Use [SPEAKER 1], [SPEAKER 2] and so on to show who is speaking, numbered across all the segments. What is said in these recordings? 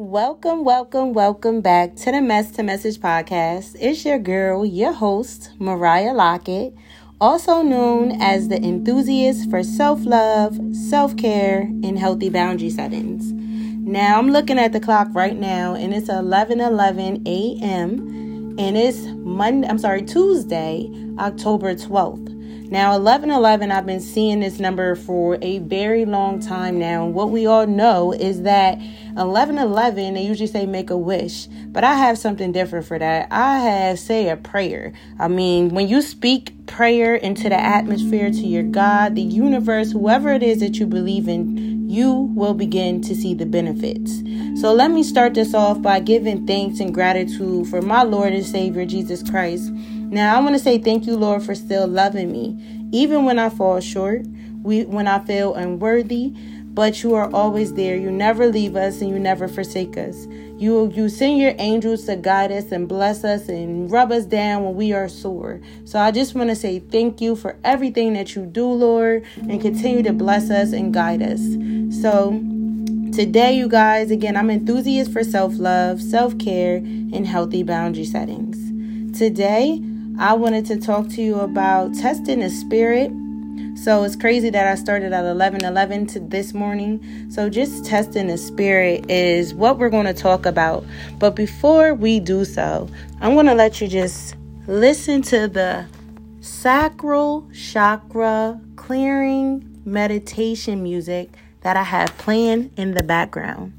[SPEAKER 1] Welcome, welcome, welcome back to the Mess to Message podcast. It's your girl, your host, Mariah Lockett, also known as the enthusiast for self love, self care, and healthy boundary settings. Now, I'm looking at the clock right now, and it's 11 11 a.m., and it's Monday, I'm sorry, Tuesday, October 12th. Now, 1111, I've been seeing this number for a very long time now. And what we all know is that 1111, they usually say make a wish, but I have something different for that. I have say a prayer. I mean, when you speak prayer into the atmosphere to your God, the universe, whoever it is that you believe in, you will begin to see the benefits. So let me start this off by giving thanks and gratitude for my Lord and Savior Jesus Christ now, I want to say thank you, Lord, for still loving me, even when I fall short, we, when I feel unworthy. But you are always there. You never leave us and you never forsake us. You you send your angels to guide us and bless us and rub us down when we are sore. So I just want to say thank you for everything that you do, Lord, and continue to bless us and guide us. So today, you guys, again, I'm enthusiast for self-love, self-care, and healthy boundary settings. Today, I wanted to talk to you about testing the spirit. So it's crazy that I started at 11 11 to this morning. So just testing the spirit is what we're going to talk about. But before we do so, I'm going to let you just listen to the sacral chakra clearing meditation music that I have playing in the background.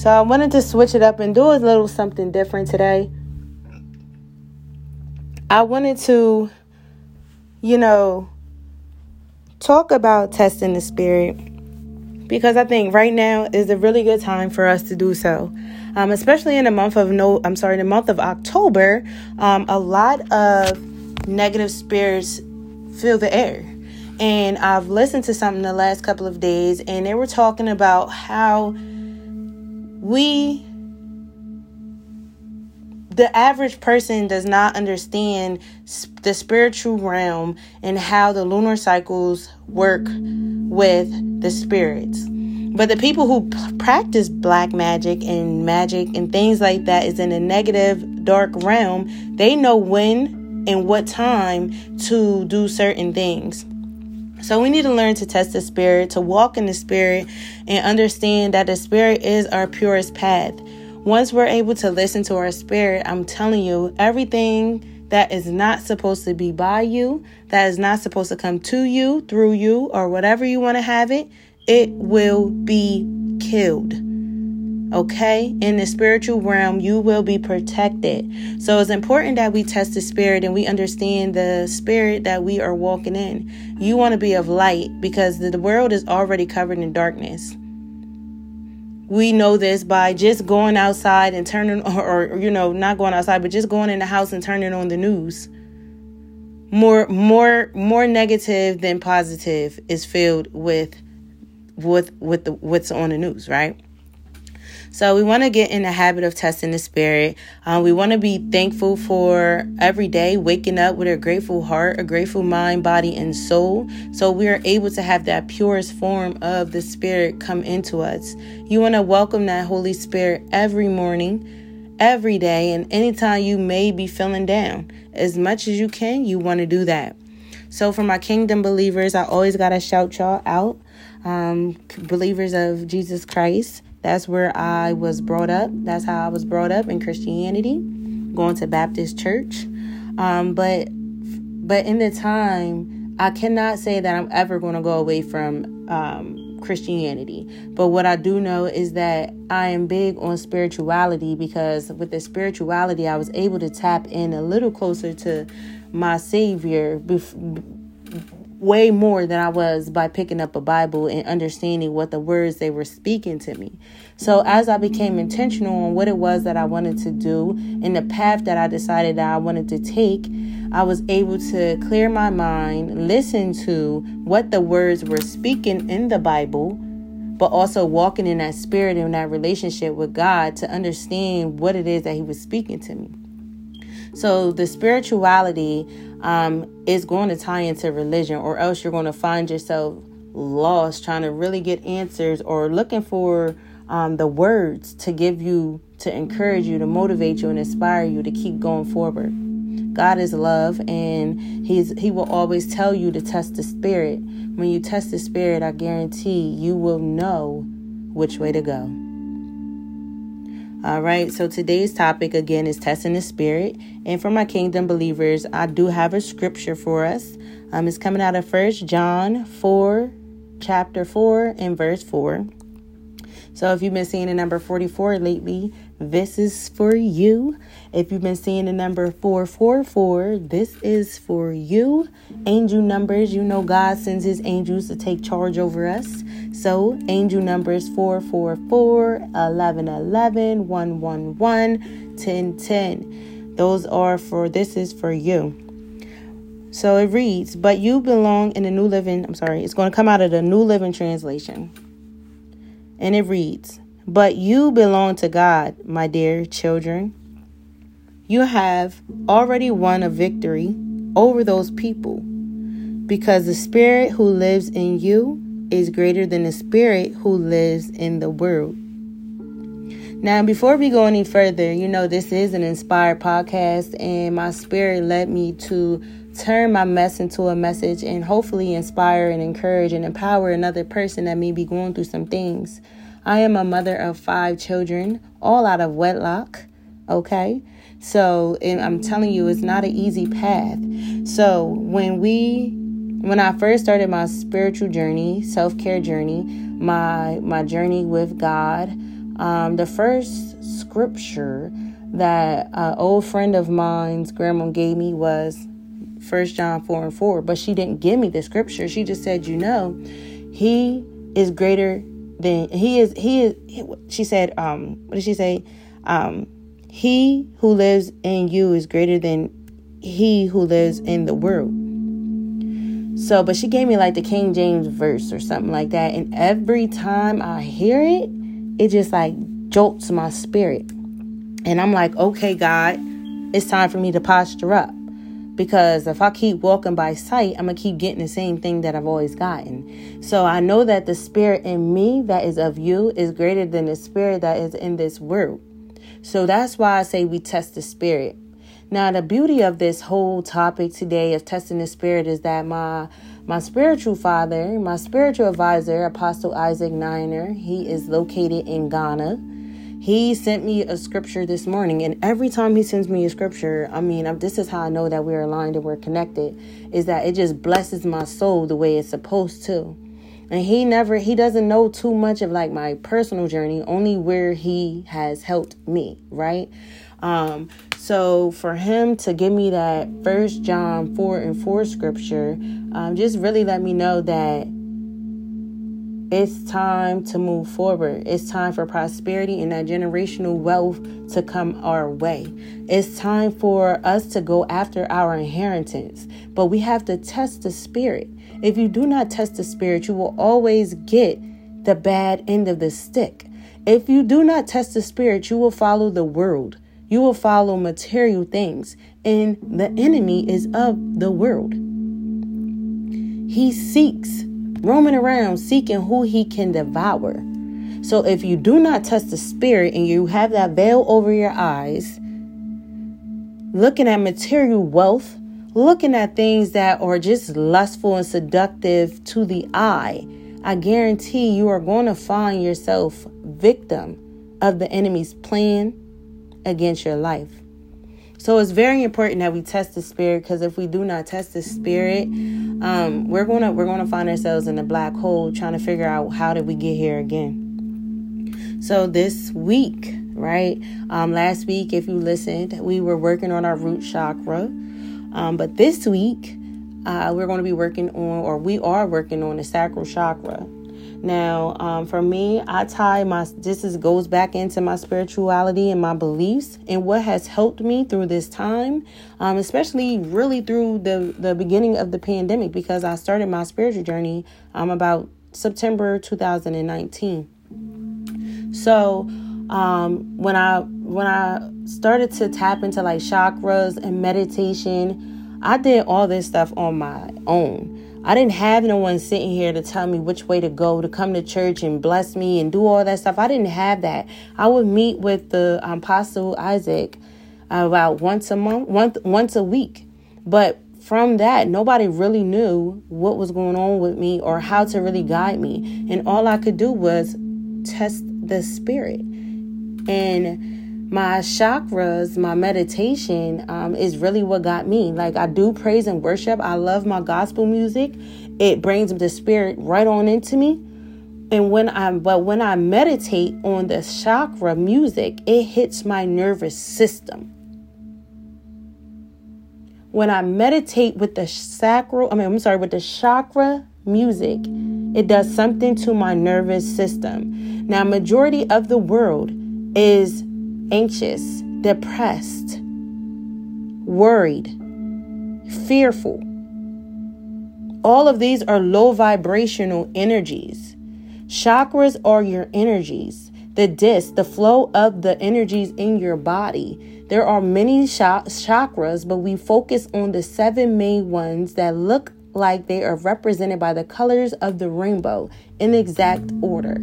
[SPEAKER 1] So I wanted to switch it up and do a little something different today. I wanted to, you know, talk about testing the spirit because I think right now is a really good time for us to do so. Um, especially in the month of no, I'm sorry, the month of October, um, a lot of negative spirits fill the air. And I've listened to something the last couple of days, and they were talking about how we the average person does not understand the spiritual realm and how the lunar cycles work with the spirits. But the people who p- practice black magic and magic and things like that is in a negative, dark realm. They know when and what time to do certain things. So we need to learn to test the spirit, to walk in the spirit, and understand that the spirit is our purest path. Once we're able to listen to our spirit, I'm telling you, everything that is not supposed to be by you, that is not supposed to come to you, through you, or whatever you want to have it, it will be killed. Okay? In the spiritual realm, you will be protected. So it's important that we test the spirit and we understand the spirit that we are walking in. You want to be of light because the world is already covered in darkness. We know this by just going outside and turning, or, or you know, not going outside, but just going in the house and turning on the news. More, more, more negative than positive is filled with, with, with the what's on the news, right? So we want to get in the habit of testing the spirit. Uh, we want to be thankful for every day waking up with a grateful heart, a grateful mind, body, and soul. So we are able to have that purest form of the spirit come into us. You want to welcome that Holy Spirit every morning, every day, and anytime you may be feeling down. As much as you can, you want to do that. So for my kingdom believers, I always got to shout y'all out. Um, believers of Jesus Christ. That's where I was brought up. That's how I was brought up in Christianity, going to Baptist church. Um, but but in the time, I cannot say that I'm ever going to go away from um, Christianity. But what I do know is that I am big on spirituality because with the spirituality, I was able to tap in a little closer to my Savior. Way more than I was by picking up a Bible and understanding what the words they were speaking to me. So as I became intentional on what it was that I wanted to do and the path that I decided that I wanted to take, I was able to clear my mind, listen to what the words were speaking in the Bible, but also walking in that spirit and that relationship with God to understand what it is that He was speaking to me. So the spirituality um, is going to tie into religion, or else you're going to find yourself lost trying to really get answers or looking for um, the words to give you, to encourage you, to motivate you, and inspire you to keep going forward. God is love, and He's He will always tell you to test the spirit. When you test the spirit, I guarantee you will know which way to go. All right, so today's topic again is testing the spirit. And for my kingdom believers, I do have a scripture for us. Um, it's coming out of First John 4, chapter 4, and verse 4. So if you've been seeing the number 44 lately, this is for you. If you've been seeing the number 444, this is for you. Angel numbers, you know God sends his angels to take charge over us. So angel numbers 444, 1111, 111, 1010. Those are for, this is for you. So it reads, but you belong in the New Living, I'm sorry, it's going to come out of the New Living Translation. And it reads, But you belong to God, my dear children. You have already won a victory over those people because the spirit who lives in you is greater than the spirit who lives in the world. Now, before we go any further, you know, this is an inspired podcast, and my spirit led me to turn my mess into a message and hopefully inspire and encourage and empower another person that may be going through some things. I am a mother of five children, all out of wedlock. Okay. So, and I'm telling you, it's not an easy path. So, when we, when I first started my spiritual journey, self care journey, my my journey with God, um, the first scripture that an old friend of mine's grandma gave me was First John 4 and 4. But she didn't give me the scripture. She just said, you know, he is greater than he is he is he, she said, um, what did she say? Um, he who lives in you is greater than he who lives in the world. So, but she gave me like the King James verse or something like that. And every time I hear it, it just like jolts my spirit. And I'm like, okay, God, it's time for me to posture up. Because if I keep walking by sight, I'm going to keep getting the same thing that I've always gotten. So I know that the spirit in me that is of you is greater than the spirit that is in this world. So that's why I say we test the spirit. Now, the beauty of this whole topic today of testing the spirit is that my my spiritual father, my spiritual advisor, Apostle Isaac Niner, he is located in Ghana. He sent me a scripture this morning, and every time he sends me a scripture, I mean, this is how I know that we're aligned and we're connected, is that it just blesses my soul the way it's supposed to. And he never, he doesn't know too much of like my personal journey, only where he has helped me, right? Um, so for him to give me that First John four and four scripture, um, just really let me know that it's time to move forward. It's time for prosperity and that generational wealth to come our way. It's time for us to go after our inheritance. But we have to test the spirit. If you do not test the spirit, you will always get the bad end of the stick. If you do not test the spirit, you will follow the world. You will follow material things. And the enemy is of the world. He seeks roaming around seeking who he can devour. So if you do not test the spirit and you have that veil over your eyes, looking at material wealth, looking at things that are just lustful and seductive to the eye, I guarantee you are going to find yourself victim of the enemy's plan against your life. So it's very important that we test the spirit because if we do not test the spirit, um, we're gonna we're gonna find ourselves in a black hole trying to figure out how did we get here again. So this week, right? Um, last week, if you listened, we were working on our root chakra, um, but this week uh, we're going to be working on, or we are working on the sacral chakra. Now, um, for me, I tie my this is goes back into my spirituality and my beliefs and what has helped me through this time, um, especially really through the the beginning of the pandemic because I started my spiritual journey um about September 2019. So um, when I when I started to tap into like chakras and meditation, I did all this stuff on my own. I didn't have no one sitting here to tell me which way to go to come to church and bless me and do all that stuff. I didn't have that. I would meet with the Apostle Isaac about once a month, once once a week. But from that, nobody really knew what was going on with me or how to really guide me. And all I could do was test the spirit. And my chakras, my meditation um, is really what got me. Like I do praise and worship. I love my gospel music. It brings the spirit right on into me. And when I but when I meditate on the chakra music, it hits my nervous system when I meditate with the sacral, I mean, I'm sorry, with the chakra music, it does something to my nervous system. Now, majority of the world is anxious, depressed, worried, fearful. All of these are low vibrational energies. Chakras are your energies, the disc, the flow of the energies in your body. There are many chakras, but we focus on the seven main ones that look like they are represented by the colors of the rainbow in exact order.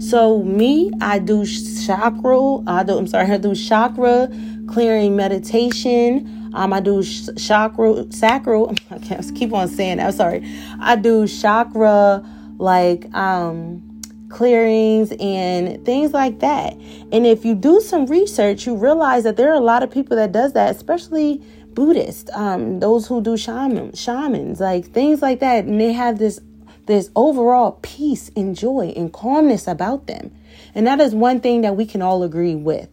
[SPEAKER 1] So me, I do chakra. I do. I'm sorry. I do chakra clearing meditation. Um, I do chakra sacral. I can't keep on saying that. I'm sorry. I do chakra like um clearings and things like that. And if you do some research, you realize that there are a lot of people that does that, especially Buddhists, um, those who do shaman, shamans, like things like that, and they have this this overall peace and joy and calmness about them. And that is one thing that we can all agree with.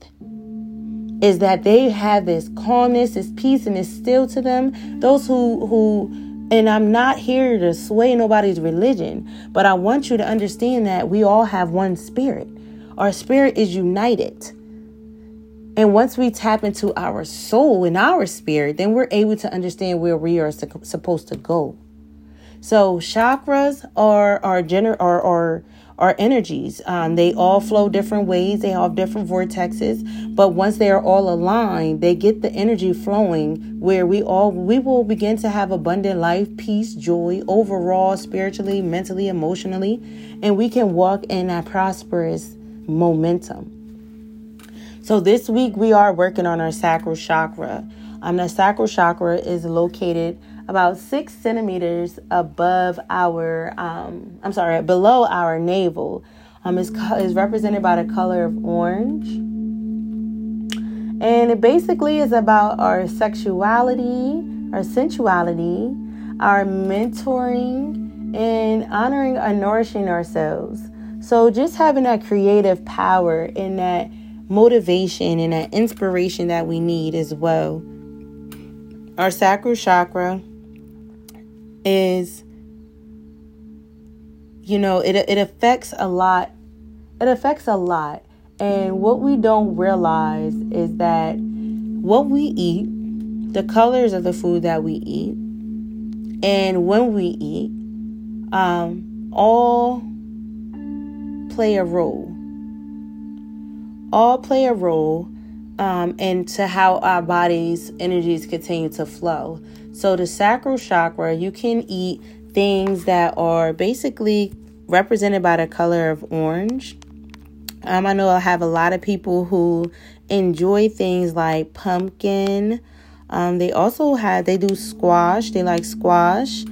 [SPEAKER 1] Is that they have this calmness, this peace, and this still to them. Those who who and I'm not here to sway nobody's religion, but I want you to understand that we all have one spirit. Our spirit is united. And once we tap into our soul and our spirit, then we're able to understand where we are supposed to go. So chakras are are gener are, are energies. Um, they all flow different ways, they have different vortexes, but once they are all aligned, they get the energy flowing where we all we will begin to have abundant life, peace, joy, overall spiritually, mentally, emotionally, and we can walk in that prosperous momentum. So this week we are working on our sacral chakra. Um, the sacral chakra is located about six centimeters above our, um, I'm sorry, below our navel. Um, is, is represented by the color of orange. And it basically is about our sexuality, our sensuality, our mentoring, and honoring and nourishing ourselves. So just having that creative power and that motivation and that inspiration that we need as well. Our sacral chakra is you know it it affects a lot. It affects a lot. And what we don't realize is that what we eat the colors of the food that we eat and when we eat um, all play a role. All play a role um, into how our body's energies continue to flow so, the sacral chakra, you can eat things that are basically represented by the color of orange. Um, I know I have a lot of people who enjoy things like pumpkin. Um, they also have they do squash. They like squash.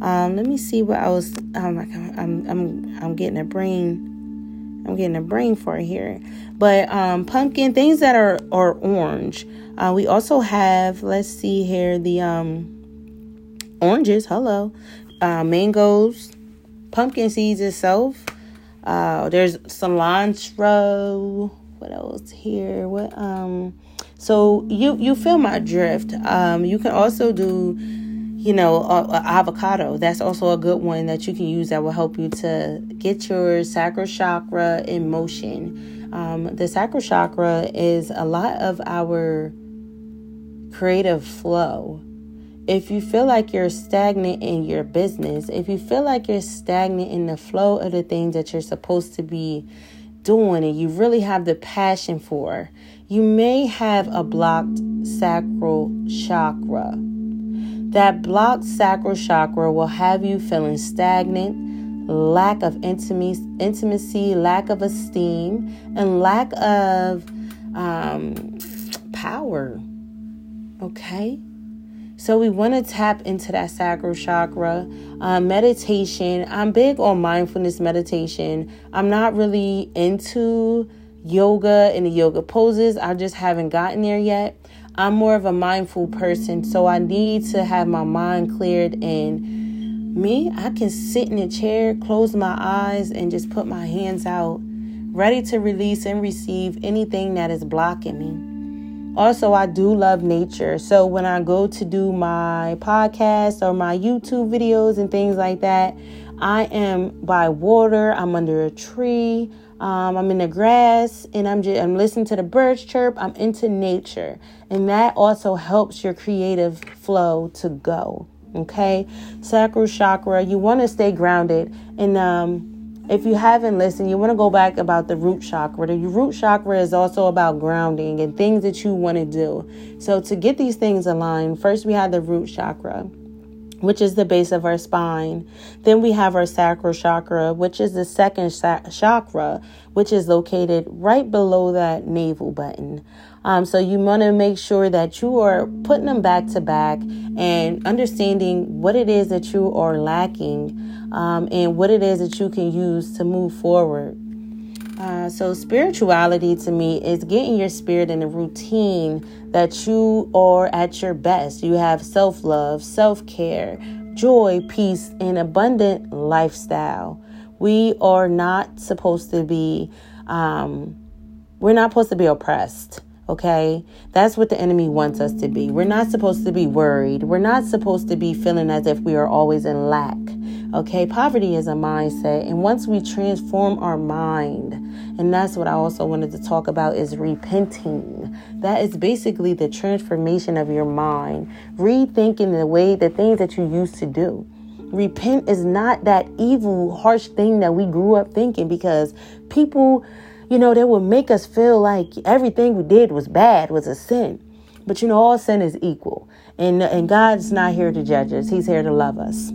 [SPEAKER 1] Um, let me see what was. Oh my god, I'm I'm I'm getting a brain. I'm getting a brain for here. But um, pumpkin things that are are orange. Uh, we also have, let's see here, the um, oranges, hello, uh, mangoes, pumpkin seeds itself. Uh, there's cilantro. What else here? What um? So you you feel my drift. Um, you can also do, you know, avocado. That's also a good one that you can use that will help you to get your sacral chakra in motion. Um, the sacral chakra is a lot of our creative flow. if you feel like you're stagnant in your business, if you feel like you're stagnant in the flow of the things that you're supposed to be doing and you really have the passion for, you may have a blocked sacral chakra. That blocked sacral chakra will have you feeling stagnant, lack of intimacy, lack of esteem, and lack of um, power. Okay? So we want to tap into that sacral chakra. Uh, meditation. I'm big on mindfulness meditation. I'm not really into yoga and the yoga poses. I just haven't gotten there yet. I'm more of a mindful person, so I need to have my mind cleared and me, I can sit in a chair, close my eyes, and just put my hands out, ready to release and receive anything that is blocking me. Also, I do love nature. So when I go to do my podcast or my YouTube videos and things like that, I am by water, I'm under a tree, um, I'm in the grass, and I'm just I'm listening to the birds chirp. I'm into nature, and that also helps your creative flow to go. Okay, sacral chakra. You want to stay grounded, and um, if you haven't listened, you want to go back about the root chakra. The root chakra is also about grounding and things that you want to do. So, to get these things aligned, first we have the root chakra, which is the base of our spine. Then we have our sacral chakra, which is the second chakra, which is located right below that navel button. Um, so you want to make sure that you are putting them back to back and understanding what it is that you are lacking um, and what it is that you can use to move forward. Uh, so, spirituality to me is getting your spirit in a routine that you are at your best. You have self love, self care, joy, peace, and abundant lifestyle. We are not supposed to be, um, we're not supposed to be oppressed. Okay, that's what the enemy wants us to be. We're not supposed to be worried. We're not supposed to be feeling as if we are always in lack. Okay, poverty is a mindset, and once we transform our mind, and that's what I also wanted to talk about is repenting. That is basically the transformation of your mind, rethinking the way the things that you used to do. Repent is not that evil, harsh thing that we grew up thinking because people you know, they would make us feel like everything we did was bad, was a sin. But you know, all sin is equal. And, and God's not here to judge us, He's here to love us.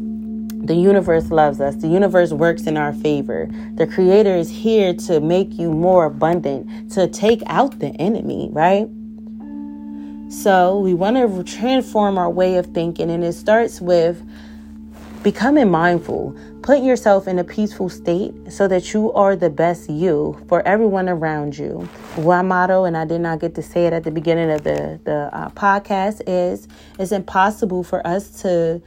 [SPEAKER 1] The universe loves us. The universe works in our favor. The creator is here to make you more abundant, to take out the enemy, right? So we want to transform our way of thinking, and it starts with becoming mindful. Put yourself in a peaceful state so that you are the best you for everyone around you. One motto, and I did not get to say it at the beginning of the, the uh, podcast, is it's impossible for us to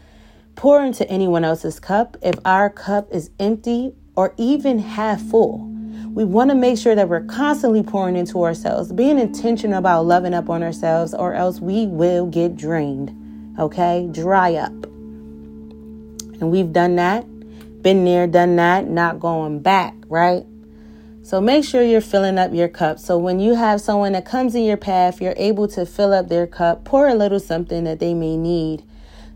[SPEAKER 1] pour into anyone else's cup if our cup is empty or even half full. We want to make sure that we're constantly pouring into ourselves, being intentional about loving up on ourselves, or else we will get drained. Okay? Dry up. And we've done that been there, done that, not going back, right? So make sure you're filling up your cup. So when you have someone that comes in your path, you're able to fill up their cup, pour a little something that they may need.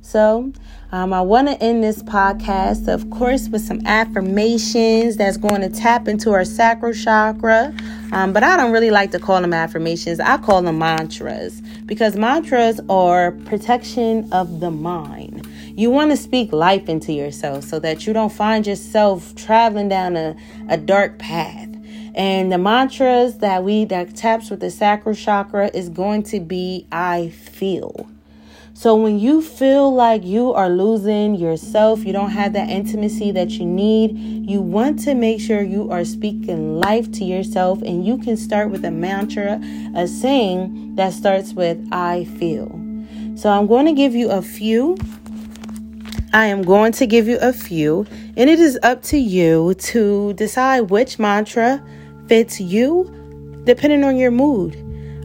[SPEAKER 1] So um, I want to end this podcast, of course, with some affirmations that's going to tap into our sacral chakra. Um, but I don't really like to call them affirmations. I call them mantras because mantras are protection of the mind. You want to speak life into yourself so that you don't find yourself traveling down a, a dark path. And the mantras that we that taps with the sacral chakra is going to be I feel. So when you feel like you are losing yourself, you don't have that intimacy that you need, you want to make sure you are speaking life to yourself and you can start with a mantra, a saying that starts with I feel. So I'm going to give you a few I am going to give you a few, and it is up to you to decide which mantra fits you depending on your mood.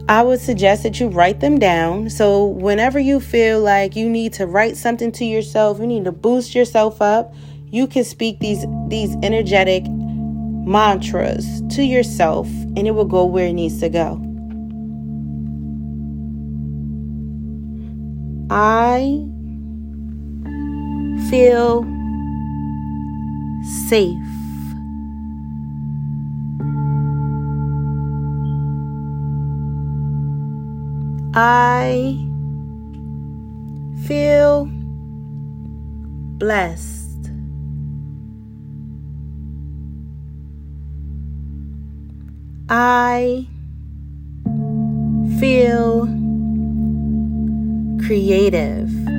[SPEAKER 1] I would suggest that you write them down. So, whenever you feel like you need to write something to yourself, you need to boost yourself up, you can speak these these energetic mantras to yourself and it will go where it needs to go. I feel safe. I feel blessed. I feel creative.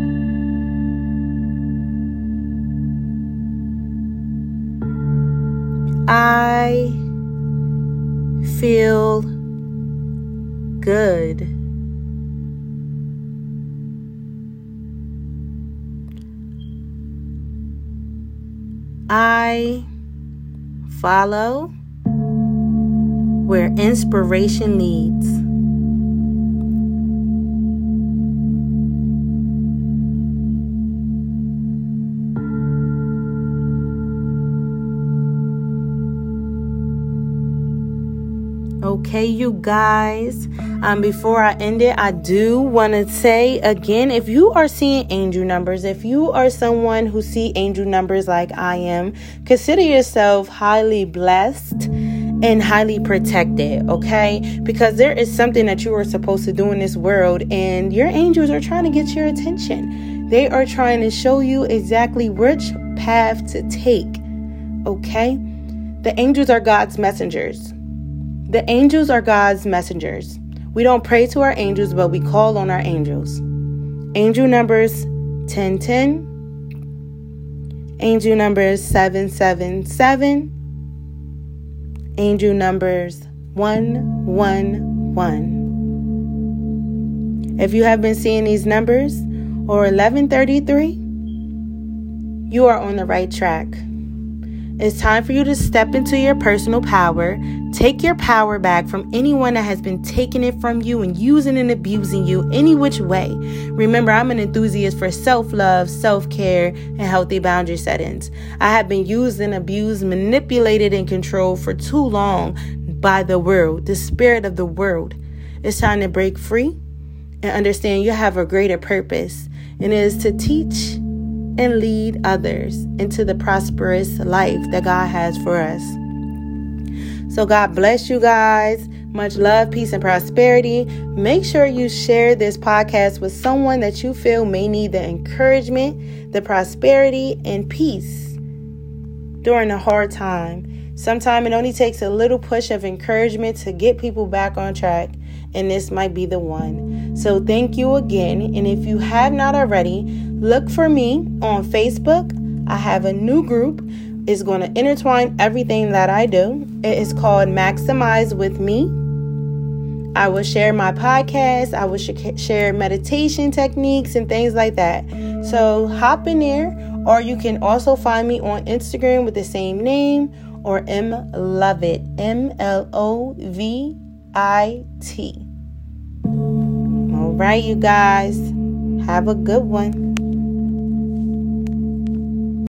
[SPEAKER 1] I feel good. I follow where inspiration leads. Okay, you guys. Um, before I end it, I do want to say again if you are seeing angel numbers, if you are someone who see angel numbers like I am, consider yourself highly blessed and highly protected, okay? Because there is something that you are supposed to do in this world, and your angels are trying to get your attention. They are trying to show you exactly which path to take, okay? The angels are God's messengers. The angels are God's messengers. We don't pray to our angels, but we call on our angels. Angel numbers 1010, angel numbers 777, angel numbers 111. If you have been seeing these numbers or 1133, you are on the right track. It's time for you to step into your personal power. Take your power back from anyone that has been taking it from you and using and abusing you any which way. Remember, I'm an enthusiast for self love, self care, and healthy boundary settings. I have been used and abused, manipulated, and controlled for too long by the world, the spirit of the world. It's time to break free and understand you have a greater purpose, and it is to teach and lead others into the prosperous life that God has for us. So, God bless you guys. Much love, peace, and prosperity. Make sure you share this podcast with someone that you feel may need the encouragement, the prosperity, and peace during a hard time. Sometimes it only takes a little push of encouragement to get people back on track, and this might be the one. So, thank you again. And if you have not already, Look for me on Facebook. I have a new group. It's going to intertwine everything that I do. It is called Maximize with Me. I will share my podcast. I will sh- share meditation techniques and things like that. So hop in there, or you can also find me on Instagram with the same name or M Lovit M L O V I T. All right, you guys, have a good one.